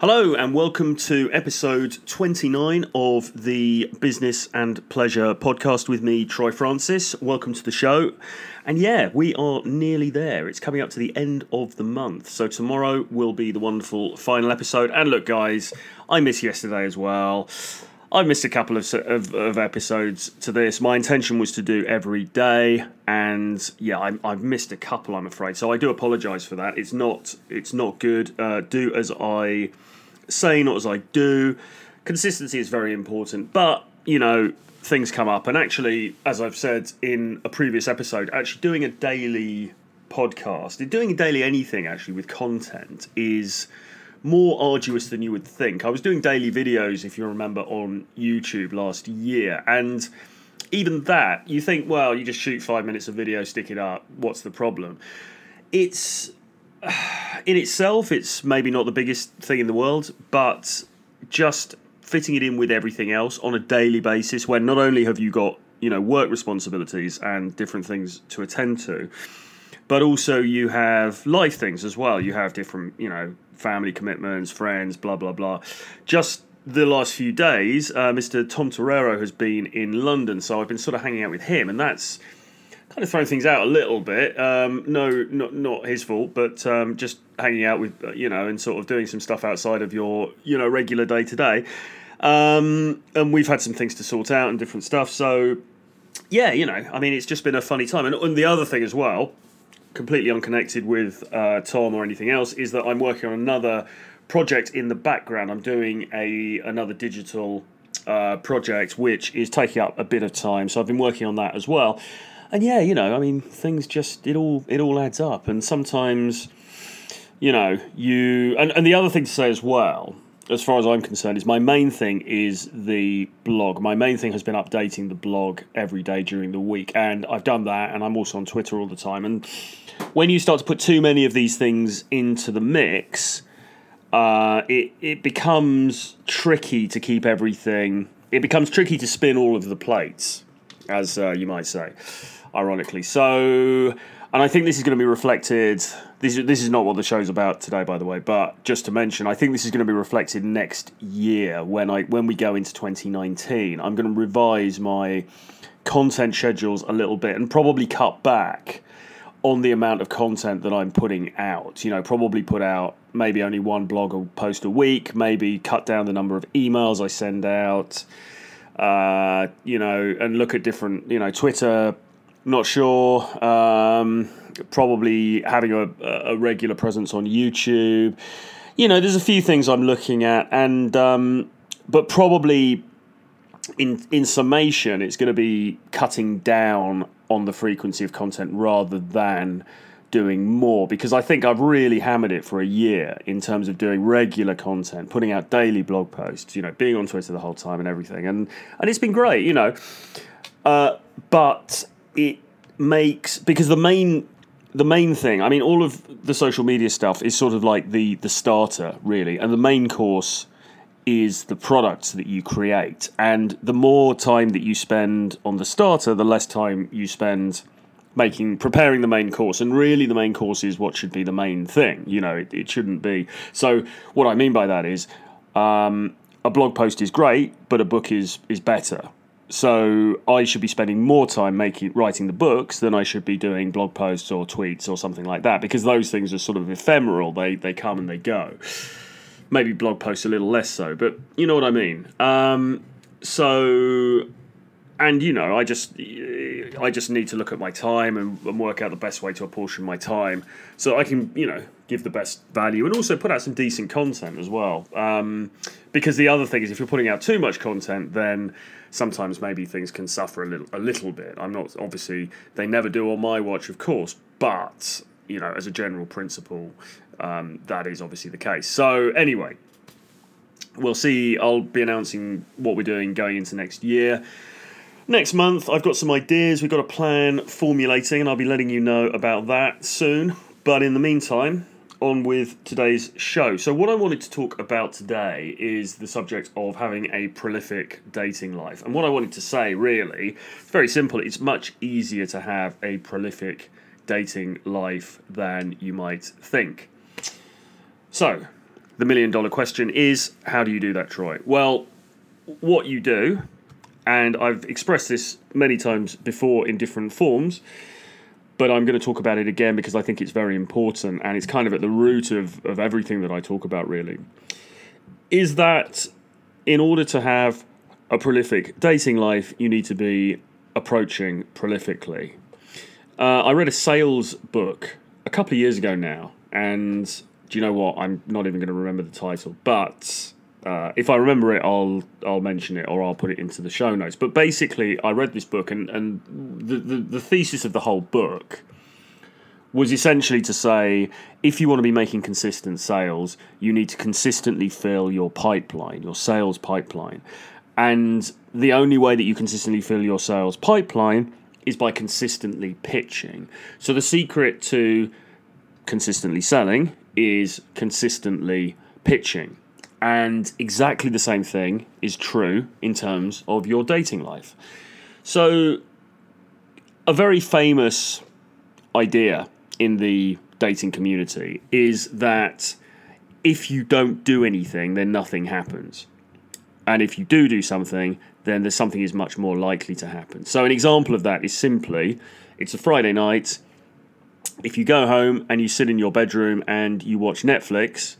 Hello, and welcome to episode 29 of the Business and Pleasure podcast with me, Troy Francis. Welcome to the show. And yeah, we are nearly there. It's coming up to the end of the month. So tomorrow will be the wonderful final episode. And look, guys, I missed yesterday as well. I missed a couple of, of, of, episodes to this. My intention was to do every day, and yeah, I, have missed a couple. I'm afraid, so I do apologise for that. It's not it's not good. Uh, do as I say, not as I do. Consistency is very important, but you know things come up, and actually, as I've said in a previous episode, actually doing a daily podcast, doing a daily anything actually with content is more arduous than you would think. I was doing daily videos, if you remember, on YouTube last year, and even that, you think, well, you just shoot five minutes of video, stick it up, what's the problem? It's in itself, it's maybe not the biggest thing in the world, but just fitting it in with everything else on a daily basis, where not only have you got you know work responsibilities and different things to attend to, but also you have life things as well. You have different you know family commitments, friends, blah, blah, blah. Just the last few days, uh, Mr. Tom Torero has been in London, so I've been sort of hanging out with him, and that's kind of thrown things out a little bit. Um, no, not not his fault, but um, just hanging out with uh, you know, and sort of doing some stuff outside of your you know regular day to day. Um, and we've had some things to sort out and different stuff. So yeah, you know, I mean, it's just been a funny time. And, and the other thing as well completely unconnected with uh, Tom or anything else, is that I'm working on another project in the background. I'm doing a another digital uh, project which is taking up a bit of time, so I've been working on that as well. And yeah, you know, I mean, things just it all it all adds up, and sometimes, you know, you and, and the other thing to say as well as far as I'm concerned, is my main thing is the blog. My main thing has been updating the blog every day during the week, and I've done that, and I'm also on Twitter all the time. And when you start to put too many of these things into the mix, uh, it it becomes tricky to keep everything. It becomes tricky to spin all of the plates, as uh, you might say, ironically. So and I think this is going to be reflected. This is, this is not what the show's about today, by the way. But just to mention, I think this is going to be reflected next year when I when we go into 2019. I'm going to revise my content schedules a little bit and probably cut back on the amount of content that I'm putting out. You know, probably put out maybe only one blog or post a week. Maybe cut down the number of emails I send out. Uh, you know, and look at different, you know, Twitter not sure. Um, probably having a, a regular presence on YouTube. You know, there's a few things I'm looking at, and um, but probably in in summation, it's going to be cutting down on the frequency of content rather than doing more because I think I've really hammered it for a year in terms of doing regular content, putting out daily blog posts, you know, being on Twitter the whole time and everything, and and it's been great, you know. Uh, but it makes because the main the main thing i mean all of the social media stuff is sort of like the the starter really. And the main course is the products that you create. And the more time that you spend on the starter the less time you spend making preparing the main course. And really the main course is what should be the main thing you know it, it shouldn't be. So what i mean by that is um, a blog post is great but a book is is better so I should be spending more time making writing the books than I should be doing blog posts or tweets or something like that because those things are sort of ephemeral. They they come and they go. Maybe blog posts a little less so, but you know what I mean. Um, so and you know, I just I just need to look at my time and, and, work out the best way to apportion my time so I can you know give the best value and also put out some decent content as well. Um, because the other thing is, if you're putting out too much content, then sometimes maybe things can suffer a little a little bit. I'm not obviously they never do on my watch, of course, but you know, as a general principle, um, that is obviously the case. So anyway, we'll see. I'll be announcing what we're doing going into next year. Next month, I've got some ideas. We've got a plan formulating, and I'll be letting you know about that soon. But in the meantime, on with today's show. So, what I wanted to talk about today is the subject of having a prolific dating life. And what I wanted to say, really, it's very simple. It's much easier to have a prolific dating life than you might think. So, the million dollar question is how do you do that, Troy? Well, what you do, and I've expressed this many times before in different forms, but I'm going to talk about it again because I think it's very important and it's kind of at the root of, of everything that I talk about, really. Is that in order to have a prolific dating life, you need to be approaching prolifically. Uh, I read a sales book a couple of years ago now, and do you know what? I'm not even going to remember the title, but uh, if I remember it, I'll I'll mention it or I'll put it into the show notes. But basically, I read this book, and and the, the, the thesis of the whole book was essentially to say if you want to be making consistent sales, you need to consistently fill your pipeline, your sales pipeline. And the only way that you consistently fill your sales pipeline is by consistently pitching. So the secret to consistently selling is consistently pitching. And exactly the same thing is true in terms of your dating life. So, a very famous idea in the dating community is that if you don't do anything, then nothing happens. And if you do do something, then there's something is much more likely to happen. So an example of that is simply it's a Friday night. If you go home and you sit in your bedroom and you watch Netflix,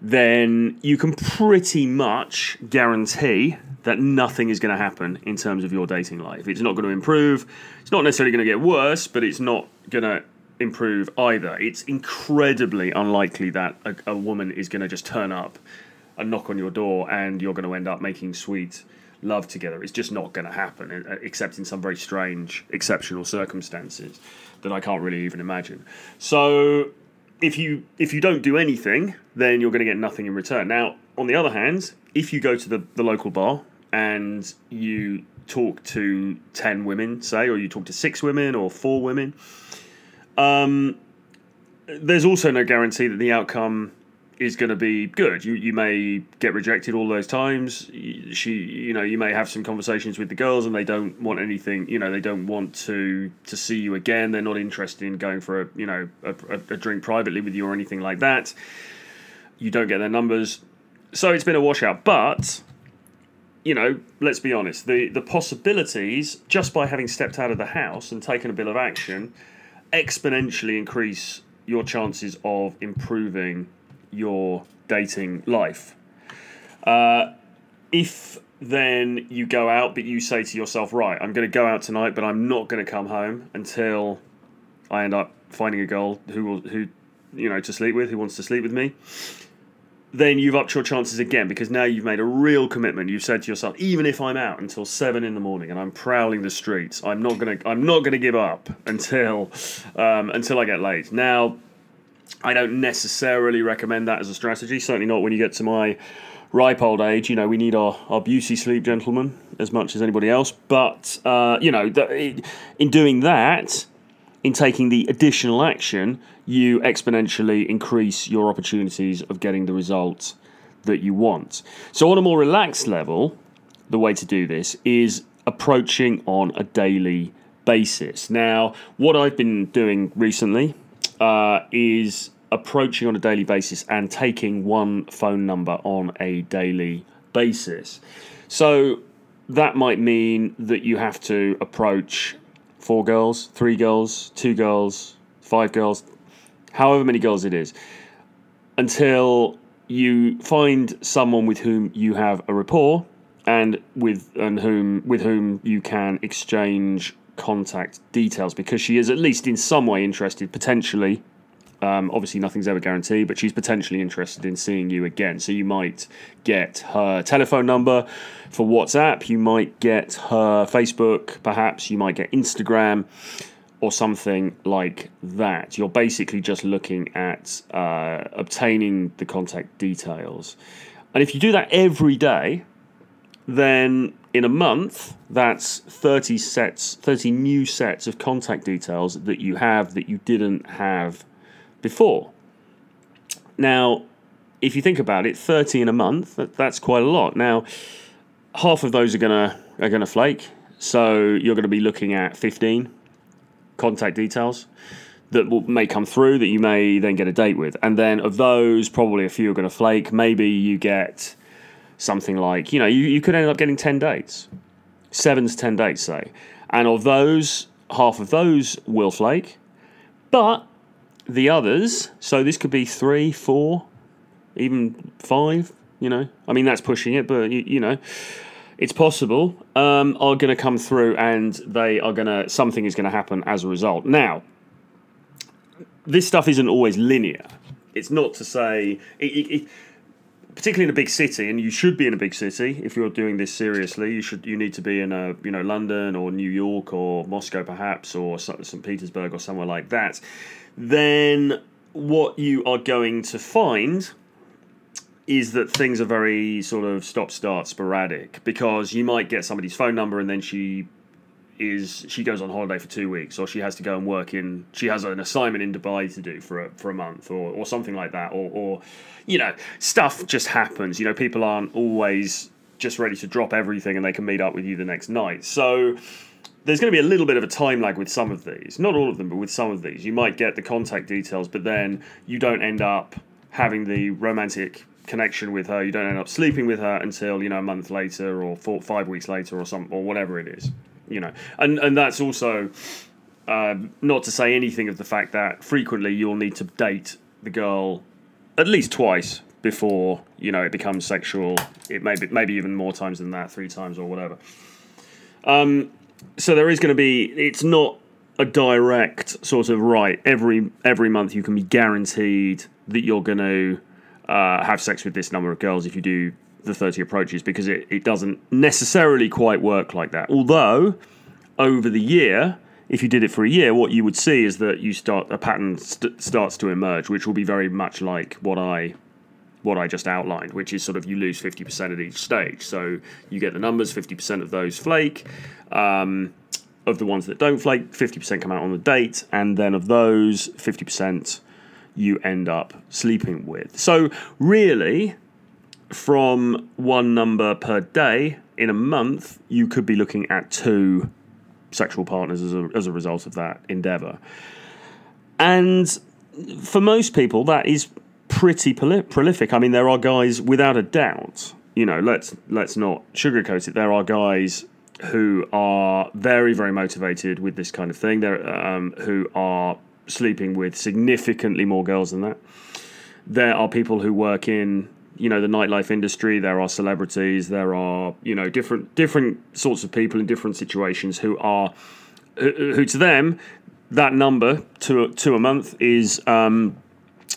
then you can pretty much guarantee that nothing is going to happen in terms of your dating life. It's not going to improve. It's not necessarily going to get worse, but it's not going to improve either. It's incredibly unlikely that a, a woman is going to just turn up a knock on your door and you're going to end up making sweet love together. It's just not going to happen, uh, except in some very strange, exceptional circumstances that I can't really even imagine. So if you if you don't do anything, then you're going to get nothing in return. Now, on the other hand, if you go to the, the local bar and you talk to 10 women, say, or you talk to six women or four women, um, there's also no guarantee that the outcome is going to be good. You you may get rejected all those times. She you know you may have some conversations with the girls and they don't want anything. You know they don't want to to see you again. They're not interested in going for a you know a, a drink privately with you or anything like that. You don't get their numbers, so it's been a washout. But you know, let's be honest. The the possibilities just by having stepped out of the house and taken a bit of action exponentially increase your chances of improving your dating life. Uh, if then you go out, but you say to yourself, right, I'm going to go out tonight, but I'm not going to come home until I end up finding a girl who will, who, you know, to sleep with, who wants to sleep with me. Then you've upped your chances again because now you've made a real commitment. You've said to yourself, even if I'm out until seven in the morning and I'm prowling the streets, I'm not gonna, I'm not gonna give up until, um, until I get laid. Now, I don't necessarily recommend that as a strategy. Certainly not when you get to my ripe old age. You know, we need our, our beauty sleep, gentlemen, as much as anybody else. But, uh, you know, the, in doing that, in taking the additional action, you exponentially increase your opportunities of getting the result that you want. So, on a more relaxed level, the way to do this is approaching on a daily basis. Now, what I've been doing recently uh, is approaching on a daily basis and taking one phone number on a daily basis. So that might mean that you have to approach four girls, three girls, two girls, five girls, however many girls it is, until you find someone with whom you have a rapport and with and whom with whom you can exchange contact details because she is at least in some way interested, potentially. Um, obviously, nothing's ever guaranteed, but she's potentially interested in seeing you again. So you might get her telephone number for WhatsApp, you might get her Facebook, perhaps you might get Instagram or something like that. You're basically just looking at uh, obtaining the contact details. And if you do that every day, then in a month, that's 30 sets, 30 new sets of contact details that you have that you didn't have before. Now, if you think about it, 30 in a month, that, that's quite a lot. Now, half of those are going to are going to flake, so you're going to be looking at 15 contact details. that will, may come through that you may then get a date with. And then of those, probably a few are going to flake. Maybe you get something like, you know, you, you could end up getting 10 dates, seven to 10 dates, say. And of those, half of those will flake. But the others, so this could be three, four, even five, you know. I mean, that's pushing it, but, you, you know it's possible, um, are going to come through and they are going to, something is going to happen as a result. Now, this stuff isn't always linear. It's not to say, it, it, it, particularly in a big city, and you should be in a big city if you're doing this seriously. You should, you need to be in a, you know, London or New York or Moscow perhaps or St. Petersburg or somewhere like that. Then what you are going to find is that things are very sort of stop start sporadic because you might get somebody's phone number and then she is she goes on holiday for two weeks or she has to go and work in she has an assignment in Dubai to do for a, for a month or, or something like that or, or you know stuff just happens you know people aren't always just ready to drop everything and they can meet up with you the next night so there's going to be a little bit of a time lag with some of these not all of them but with some of these you might get the contact details but then you don't end up having the romantic connection with her. You don't end up sleeping with her until you know a month later or four, five weeks later or some or whatever it is. You know, and and that's also uh, not to say anything of the fact that frequently you'll need to date the girl at least twice before you know it becomes sexual. It may be maybe even more times than that, three times or whatever. Um, so there is going to be. It's not a direct sort of right every every month you can be guaranteed that you're going to uh, have sex with this number of girls if you do the 30 approaches because it, it doesn't necessarily quite work like that. Although, over the year, if you did it for a year, what you would see is that you start a pattern st- starts to emerge, which will be very much like what I what I just outlined, which is sort of you lose fifty percent at each stage. So you get the numbers, fifty percent of those flake. Um, of the ones that don't flake, fifty percent come out on the date, and then of those, fifty percent you end up sleeping with. So, really, from one number per day in a month, you could be looking at two sexual partners as a, as a result of that endeavor. And for most people, that is pretty prolific. I mean, there are guys, without a doubt, you know, let's let's not sugarcoat it. There are guys who are very, very motivated with this kind of thing. There, um, who are sleeping with significantly more girls than that. There are people who work in you know the nightlife industry. There are celebrities. There are you know different different sorts of people in different situations who are who, who to them that number to to a month is um,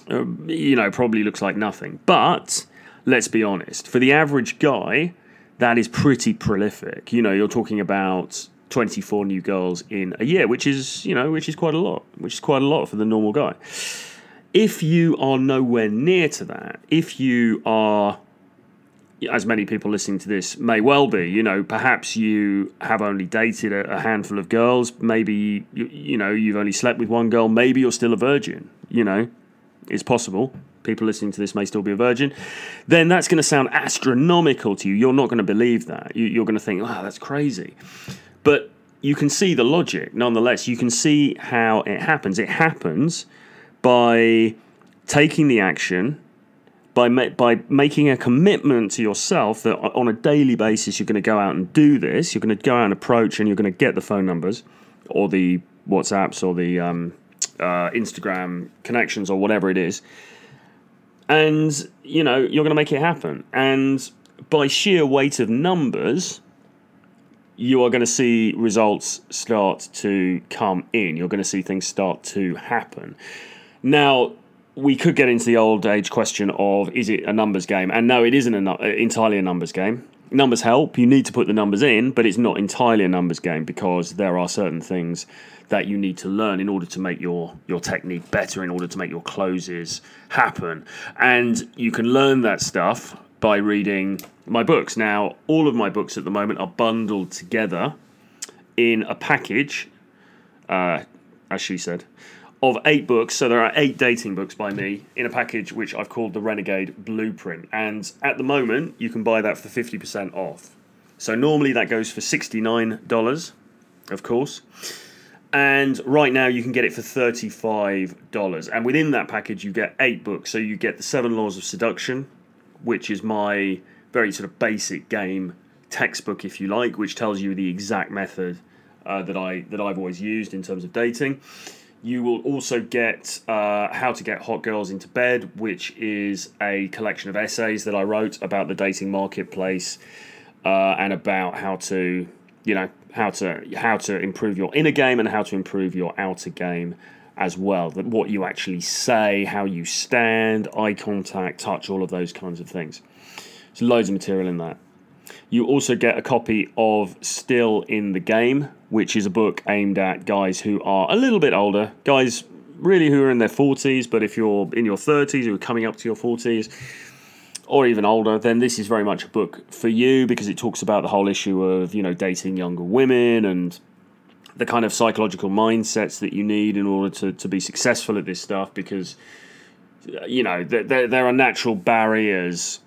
uh, you know probably looks like nothing. But let's be honest, for the average guy, that is pretty prolific. You know, you're talking about 24 new girls in a year, which is, you know, which is quite a lot, which is quite a lot for the normal guy. If you are nowhere near to that, if you are, as many people listening to this may well be, you know, perhaps you have only dated a, handful of girls, maybe, you, you know, you've only slept with one girl, maybe you're still a virgin, you know, it's possible people listening to this may still be a virgin, then that's going to sound astronomical to you. You're not going to believe that. You, are going to think, wow, that's crazy. But you can see the logic nonetheless. You can see how it happens. It happens by taking the action, by ma- by making a commitment to yourself that on a daily basis you're going to go out and do this. You're going to go out and approach, and you're going to get the phone numbers or the WhatsApps or the um, uh, Instagram connections or whatever it is, and you know you're going to make it happen. And by sheer weight of numbers, you are going to see results start to come in. You're going to see things start to happen. Now, we could get into the old age question of is it a numbers game? And no, it isn't a, entirely a numbers game. Numbers help. You need to put the numbers in, but it's not entirely a numbers game because there are certain things that you need to learn in order to make your your technique better, in order to make your closes happen. And you can learn that stuff by reading my books. Now, all of my books at the moment are bundled together in a package, uh, as she said, of eight books. So there are eight dating books by me in a package which I've called the Renegade Blueprint. And at the moment, you can buy that for 50% off. So normally that goes for $69, of course. and right now you can get it for $35 and within that package you get eight books so you get the seven laws of seduction which is my very sort of basic game textbook if you like which tells you the exact method uh, that i that i've always used in terms of dating you will also get uh, how to get hot girls into bed which is a collection of essays that i wrote about the dating marketplace uh, and about how to you know how to how to improve your inner game and how to improve your outer game as well. That what you actually say, how you stand, eye contact, touch, all of those kinds of things. There's loads of material in that. You also get a copy of Still in the Game, which is a book aimed at guys who are a little bit older, guys really who are in their 40s, but if you're in your 30s or coming up to your 40s, or even older, then this is very much a book for you because it talks about the whole issue of you know dating younger women and the kind of psychological mindsets that you need in order to, to be successful at this stuff because you know there, there are natural barriers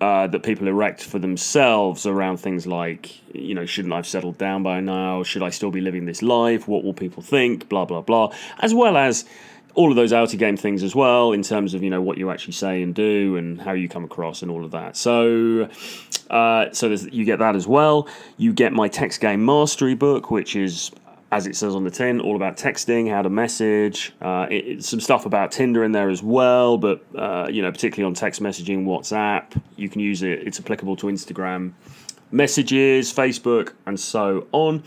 uh, that people erect for themselves around things like you know shouldn't I've settled down by now? Should I still be living this life? What will people think? Blah blah blah. As well as all of those outer game things as well in terms of you know what you actually say and do and how you come across and all of that. So uh, so you get that as well. You get my text game mastery book which is as it says on the tin all about texting how to message uh, it, some stuff about tinder in there as well but uh, you know particularly on text messaging whatsapp you can use it it's applicable to instagram messages facebook and so on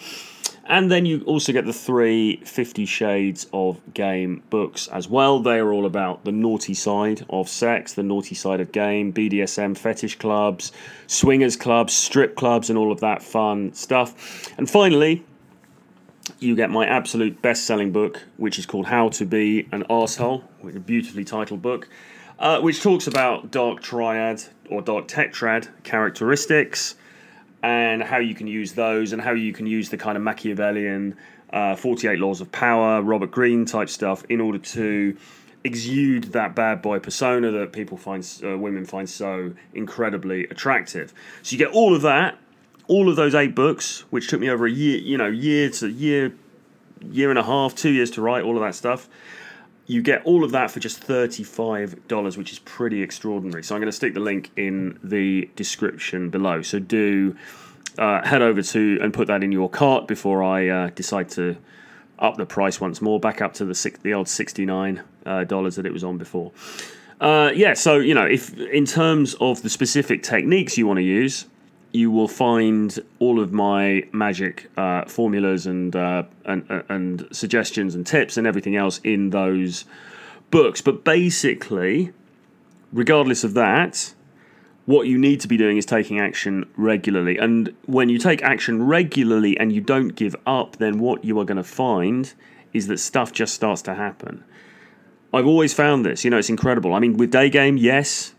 and then you also get the three Fifty Shades of Game books as well. They are all about the naughty side of sex, the naughty side of game, BDSM, fetish clubs, swingers clubs, strip clubs, and all of that fun stuff. And finally, you get my absolute best selling book, which is called How to Be an Arsehole, with a beautifully titled book, uh, which talks about dark triad or dark tetrad characteristics and how you can use those and how you can use the kind of Machiavellian uh, 48 Laws of Power, Robert Greene type stuff in order to exude that bad boy persona that people find, uh, women find so incredibly attractive. So you get all of that, all of those eight books, which took me over a year, you know, year to year, year and a half, two years to write all of that stuff you get all of that for just $35, which is pretty extraordinary. So I'm going to stick the link in the description below. So do uh, head over to and put that in your cart before I uh, decide to up the price once more, back up to the six, the old $69 uh, that it was on before. Uh, yeah, so you know, if in terms of the specific techniques you want to use, you will find all of my magic uh, formulas and, uh, and uh, and suggestions and tips and everything else in those books. But basically, regardless of that, what you need to be doing is taking action regularly. And when you take action regularly and you don't give up, then what you are going to find is that stuff just starts to happen. I've always found this. You know, it's incredible. I mean, with day game, yes,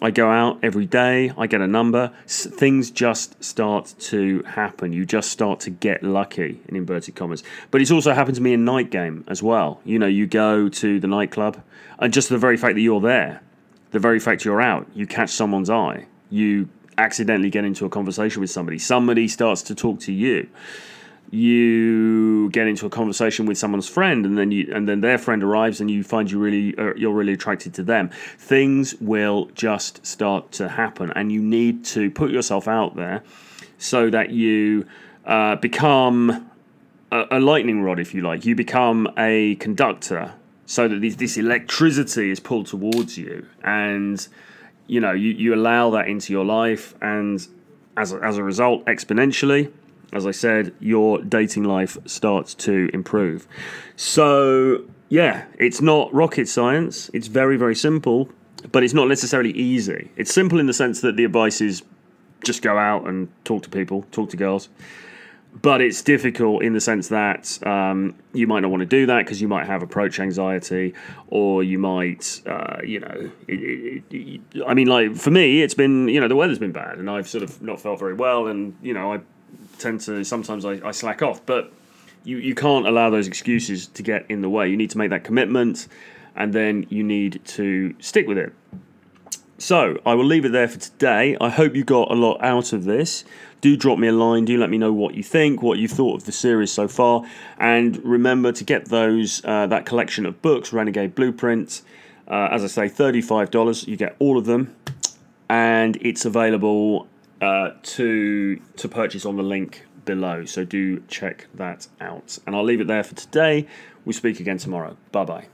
I go out every day, I get a number, things just start to happen. You just start to get lucky, in inverted commas. But it's also happened to me in night game as well. You know, you go to the nightclub, and just the very fact that you're there, the very fact you're out, you catch someone's eye, you accidentally get into a conversation with somebody, somebody starts to talk to you you get into a conversation with someone's friend and then you and then their friend arrives and you find you really uh, you're really attracted to them. Things will just start to happen and you need to put yourself out there so that you uh, become a, a, lightning rod if you like. You become a conductor so that this, this electricity is pulled towards you and you know you, you allow that into your life and as a, as a result exponentially as I said, your dating life starts to improve. So, yeah, it's not rocket science. It's very, very simple, but it's not necessarily easy. It's simple in the sense that the advice is just go out and talk to people, talk to girls. But it's difficult in the sense that um, you might not want to do that because you might have approach anxiety, or you might, uh, you know, it, it, it, I mean, like for me, it's been, you know, the weather's been bad, and I've sort of not felt very well, and you know, I tend to sometimes I, I slack off, but you, you can't allow those excuses to get in the way. You need to make that commitment and then you need to stick with it. So I will leave it there for today. I hope you got a lot out of this. Do drop me a line. Do let me know what you think, what you thought of the series so far, and remember to get those uh, that collection of books, Renegade Blueprint. Uh, as I say, thirty-five dollars. You get all of them, and it's available uh, to to purchase on the link below. So do check that out. And I'll leave it there for today. We speak again tomorrow. Bye bye.